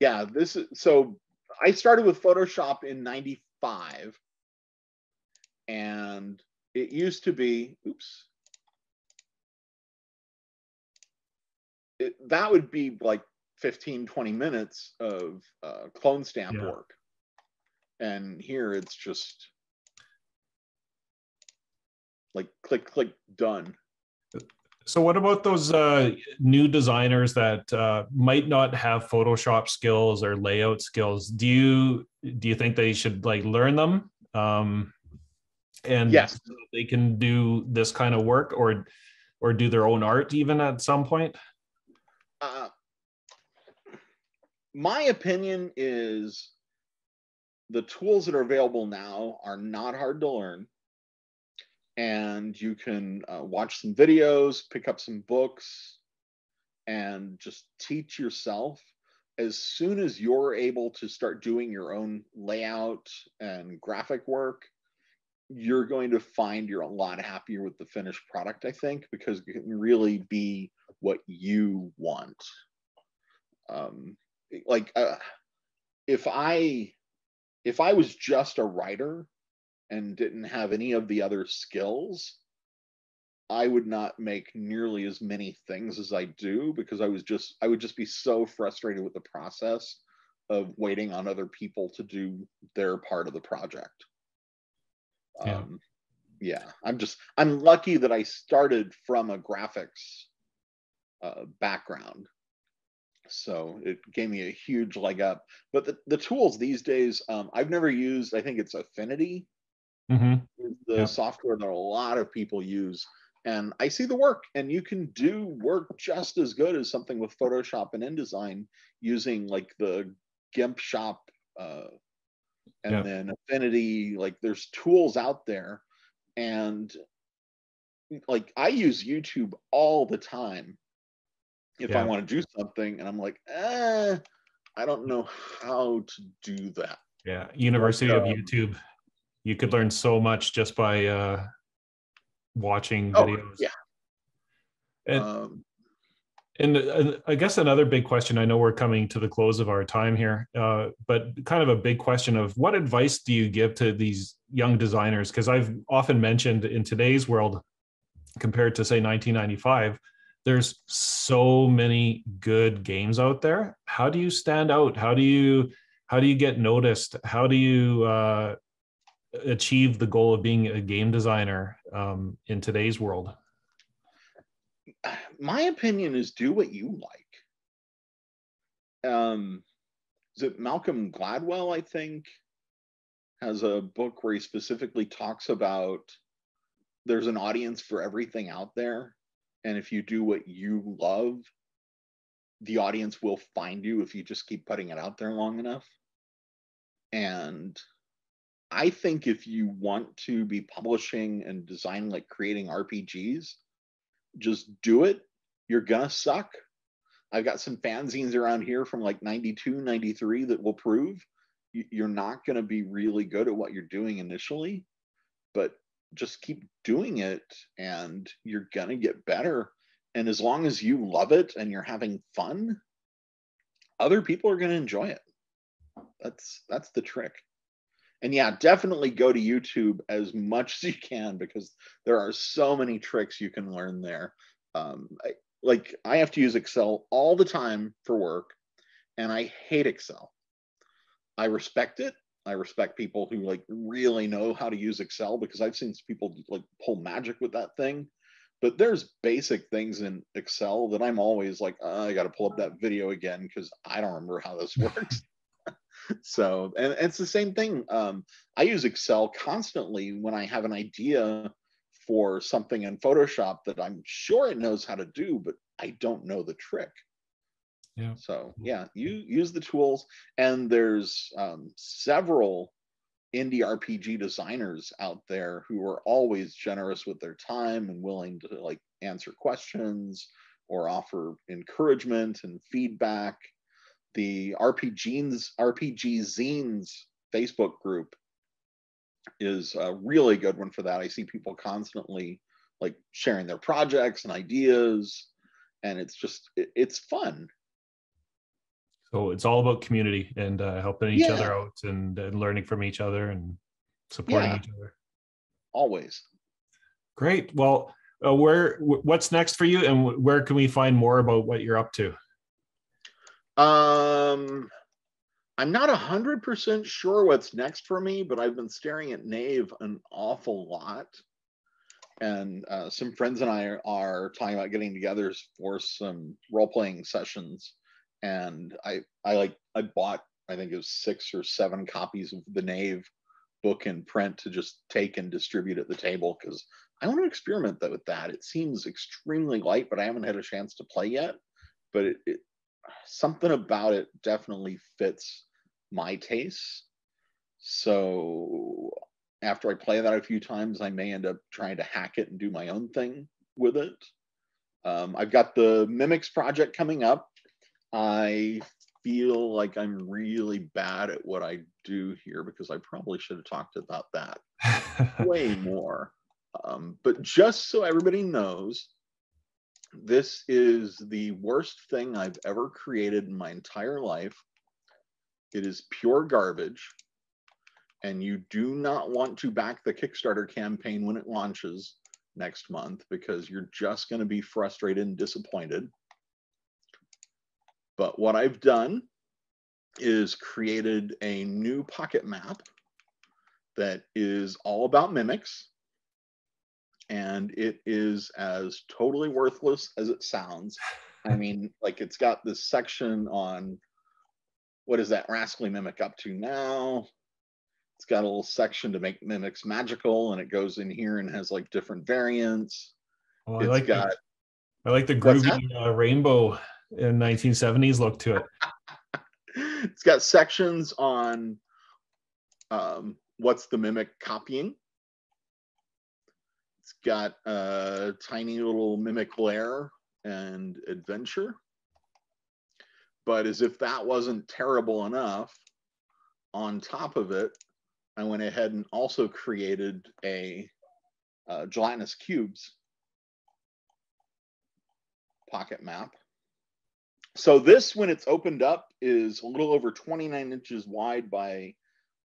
Yeah, this is so. I started with Photoshop in '95, and it used to be. Oops. It, that would be like 15, 20 minutes of uh, clone stamp Yeah. work. And here it's just like click, click, done. So what about those uh, new designers that uh, might not have Photoshop skills or layout skills? Do you do you think they should like learn them? Um, and Yes. so they can do this kind of work or or do their own art even at some point? uh, my opinion is the tools that are available now are not hard to learn and you can uh, watch some videos pick up some books and just teach yourself. As soon as you're able to start doing your own layout and graphic work you're going to find you're a lot happier with the finished product i think because it can really be what you want. Um like uh, if i if i was just a writer and didn't have any of the other skills i would not make nearly as many things as i do because i was just i would just be so frustrated with the process of waiting on other people to do their part of the project. Yeah. um yeah i'm just i'm lucky that i started from a graphics uh, background. So it gave me a huge leg up but the, the tools these days um, i've never used i think it's affinity hmm is the Yeah. software that a lot of people use and i see the work and you can do work just as good as something with photoshop and indesign using like the gimp shop uh, and Yeah. then affinity like there's tools out there and like i use youtube all the time if i want to do something and i'm like eh, i don't know how to do that Yeah, University of um, YouTube. You could learn so much just by uh, watching oh videos. yeah And, um, and uh, I guess another big question. I know we're coming to the close of our time here, uh, but kind of a big question of what advice do you give to these young designers? Because I've often mentioned in today's world, compared to say 1995, there's so many good games out there. How do you stand out? How do you how do you get noticed? How do you uh, achieve the goal of being a game designer um, in today's world? my opinion is do what you like. Um, is it Malcolm Gladwell? I think has a book where he specifically talks about there's an audience for everything out there. And if you do what you love, the audience will find you if you just keep putting it out there long enough. And I think if you want to be publishing and designing, like creating RPGs, just do it. You're gonna suck. I've got some fanzines around here from like 92, 93 that will prove you're not going to be really good at what you're doing initially, but just keep doing it and you're going to get better. And as long as you love it and you're having fun, other people are going to enjoy it. That's that's the trick. And yeah, definitely go to YouTube as much as you can because there are so many tricks you can learn there. Um, I, like I have to use Excel all the time for work, and I hate Excel. I respect it. I respect people who like really know how to use Excel because I've seen people like pull magic with that thing. But there's basic things in Excel that I'm always like, oh, I got to pull up that video again because I don't remember how this <laughs> works. <laughs> so, and, and, it's the same thing. Um, I use Excel constantly when I have an idea for something in Photoshop that I'm sure it knows how to do, but I don't know the trick. Yeah. So yeah, you use the tools, and there's um, several indie RPG designers out there who are always generous with their time and willing to like answer questions or offer encouragement and feedback. The RPGs RPG Zines Facebook group is a really good one for that. I see people constantly like sharing their projects and ideas, and it's just it, it's fun. So it's all about community and uh, helping each yeah. other out and, and, learning from each other and supporting yeah. each other. Always. Great. Well, uh, where what's next for you, and where can we find more about what you're up to? Um, I'm not 100% sure what's next for me, but I've been staring at Knave an awful lot. And uh, some friends and I are, talking about getting together for some role playing sessions. And I, I like, I bought, I think it was six or seven copies of the Knave book in print to just take and distribute at the table because I want to experiment with that. It seems extremely light, but I haven't had a chance to play yet. But it, it something about it definitely fits my tastes. So after I play that a few times, I may end up trying to hack it and do my own thing with it. Um, I've got the Mimics project coming up. I feel like I'm really bad at what I do here because I probably should have talked about that <laughs> way more. Um, but just so everybody knows, this is the worst thing I've ever created in my entire life. It is pure garbage. And you do not want to back the Kickstarter campaign when it launches next month because you're just going to be frustrated and disappointed. But what I've done is created a new pocket map that is all about mimics. And it is as totally worthless as it sounds. I <laughs> mean, like it's got this section on what is that rascally mimic up to now? It's got a little section to make mimics magical, and it goes in here and has like different variants. Oh, I it's like got. The, I like the groovy uh, rainbow in 1970s look to it. <laughs> it's got sections on um, what's the mimic copying. Got a tiny little mimic lair and adventure. But as if that wasn't terrible enough, on top of it, I went ahead and also created a uh, gelatinous cubes pocket map. So this, when it's opened up, is a little over 29 inches wide by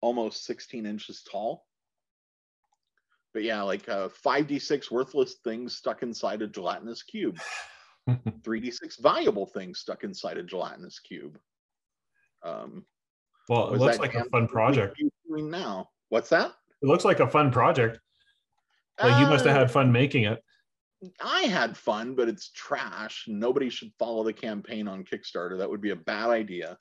almost 16 inches tall. But yeah, like uh, 5d6 worthless things stuck inside a gelatinous cube. <laughs> 3d6 valuable things stuck inside a gelatinous cube. Um, well, it looks like a fun project. Doing now, what's that? It looks like a fun project. Like uh, you must have had uh, fun making it. I had fun, but it's trash. Nobody should follow the campaign on Kickstarter. That would be a bad idea.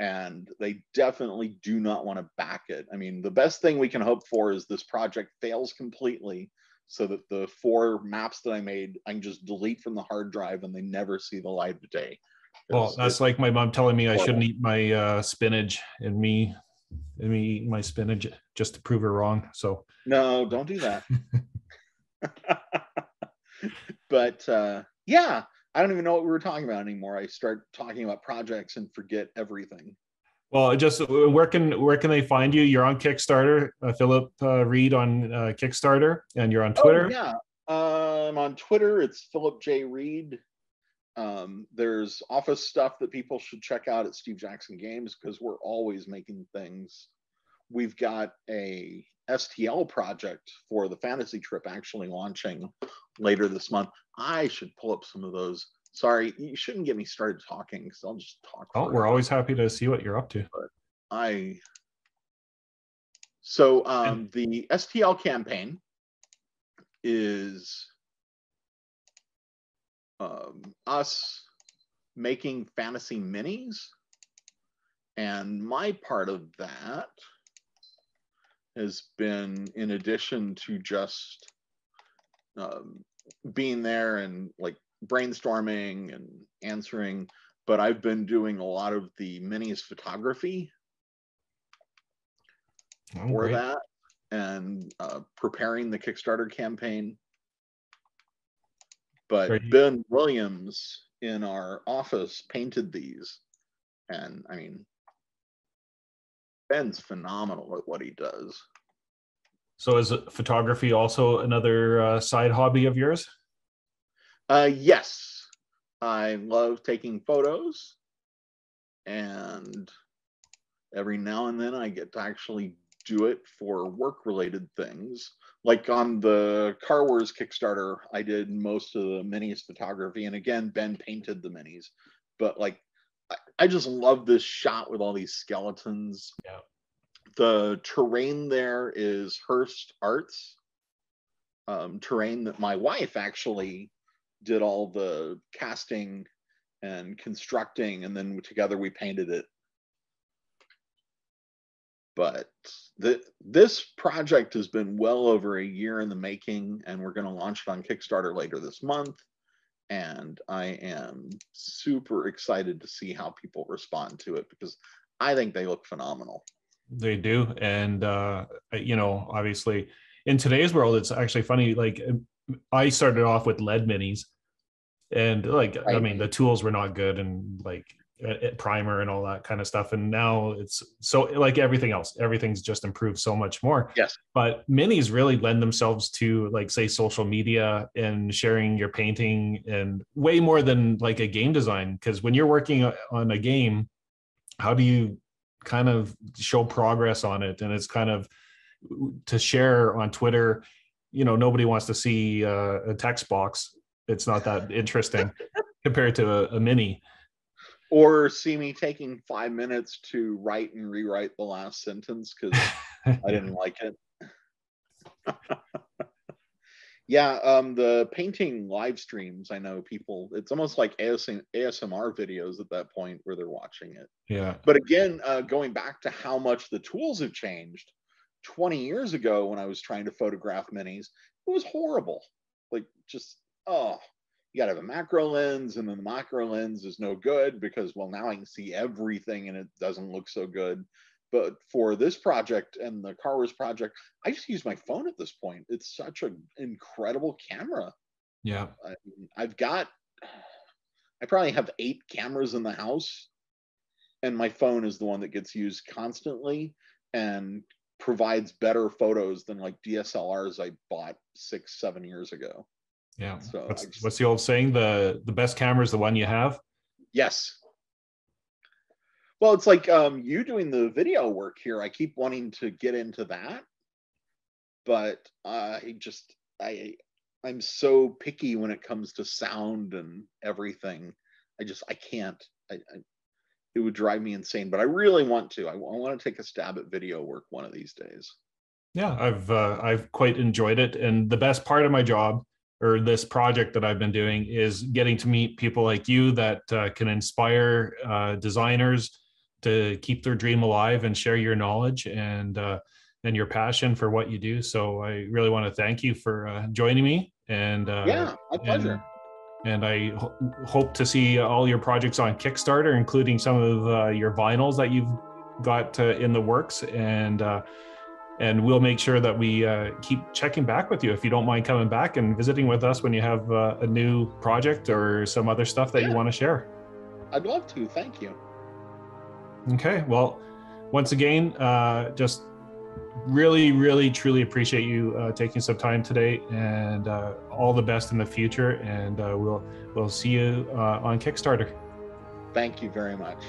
And they definitely do not want to back it. I mean, the best thing we can hope for is this project fails completely so that the four maps that I made, I can just delete from the hard drive and they never see the light of day. Well, that's like my mom telling me I shouldn't eat my uh, spinach and me and me eating my spinach just to prove her wrong. So no, don't do that. <laughs> <laughs> but uh, yeah, I don't even know what we were talking about anymore. I start talking about projects and forget everything. Well, just where can where can they find you? You're on Kickstarter, uh, Philip uh, Reed on uh, Kickstarter, and you're on oh, Twitter. Oh, yeah, I'm on Twitter. It's Philip J Reed. Um, there's office stuff that people should check out at Steve Jackson Games because we're always making things. We've got a STL project for the fantasy trip actually launching later this month. I should pull up some of those Sorry, you shouldn't get me started talking because I'll just talk. Oh, we're always happy to see what you're up to. But I so um, the STL campaign is um, us making fantasy minis, and my part of that has been in addition to just um, being there and like brainstorming and answering, but I've been doing a lot of the minis photography oh, for great. that and uh, preparing the Kickstarter campaign. But great. Ben Williams in our office painted these. And I mean, Ben's phenomenal at what he does. So, is photography also another uh, side hobby of yours? Uh, yes, I love taking photos, and every now and then I get to actually do it for work related things. Like on the Car Wars Kickstarter, I did most of the minis photography, and again, Ben painted the minis. But like, I, just love this shot with all these skeletons. Yeah. The terrain there is Hirst Arts um, terrain that my wife actually did all the casting and constructing, and then together we painted it. But the, this project has been well over a year in the making, and we're going to launch it on Kickstarter later this month. And I am super excited to see how people respond to it because I think they look phenomenal. They do. And, uh, you know, obviously in today's world, it's actually funny. Like I started off with lead minis, and like right. I mean, the tools were not good, and like primer and all that kind of stuff. And now it's so like everything else, everything's just improved so much more. Yes. But minis really lend themselves to like say social media and sharing your painting and way more than like a game design. Because when you're working on a game, how do you kind of show progress on it? And it's kind of to share on Twitter, you know, nobody wants to see uh, a text box. It's not that interesting <laughs> compared to a, a mini. Or see me taking five minutes to write and rewrite the last sentence because <laughs> I didn't like it. <laughs> yeah, um, the painting live streams, I know people, it's almost like ASMR videos at that point where they're watching it. Yeah. But again, uh, going back to how much the tools have changed, 20 years ago when I was trying to photograph minis, it was horrible. Like just, oh, you gotta have a macro lens, and then the macro lens is no good because well, now I can see everything and it doesn't look so good. But for this project and the Car Wars project, I just use my phone at this point. It's such an incredible camera. Yeah. I I've got I probably have eight cameras in the house, and my phone is the one that gets used constantly. And provides better photos than like DSLRs I bought six, seven years ago. Yeah. So what's, just, what's the old saying? The the best camera is the one you have. Yes. Well, it's like um, you doing the video work here. I keep wanting to get into that, but I just I I'm so picky when it comes to sound and everything. I just I can't. I, I it would drive me insane. But I really want to. I, I want to take a stab at video work one of these days. Yeah, I've uh, I've quite enjoyed it, and the best part of my job or this project that I've been doing is getting to meet people like you that uh, can inspire uh, designers to keep their dream alive and share your knowledge and uh, and your passion for what you do. So I really want to thank you for uh, joining me. And uh, yeah, my pleasure. And, and I ho- hope to see all your projects on Kickstarter, including some of uh, your vinyls that you've got uh, in the works. And uh, and we'll make sure that we uh, keep checking back with you if you don't mind coming back and visiting with us when you have uh, a new project or some other stuff that yeah. you want to share. I'd love to. Thank you. Okay. Well, once again, uh, just really, really, truly appreciate you uh, taking some time today, and uh, all the best in the future. And uh, we'll we'll see you uh, on Kickstarter. Thank you very much.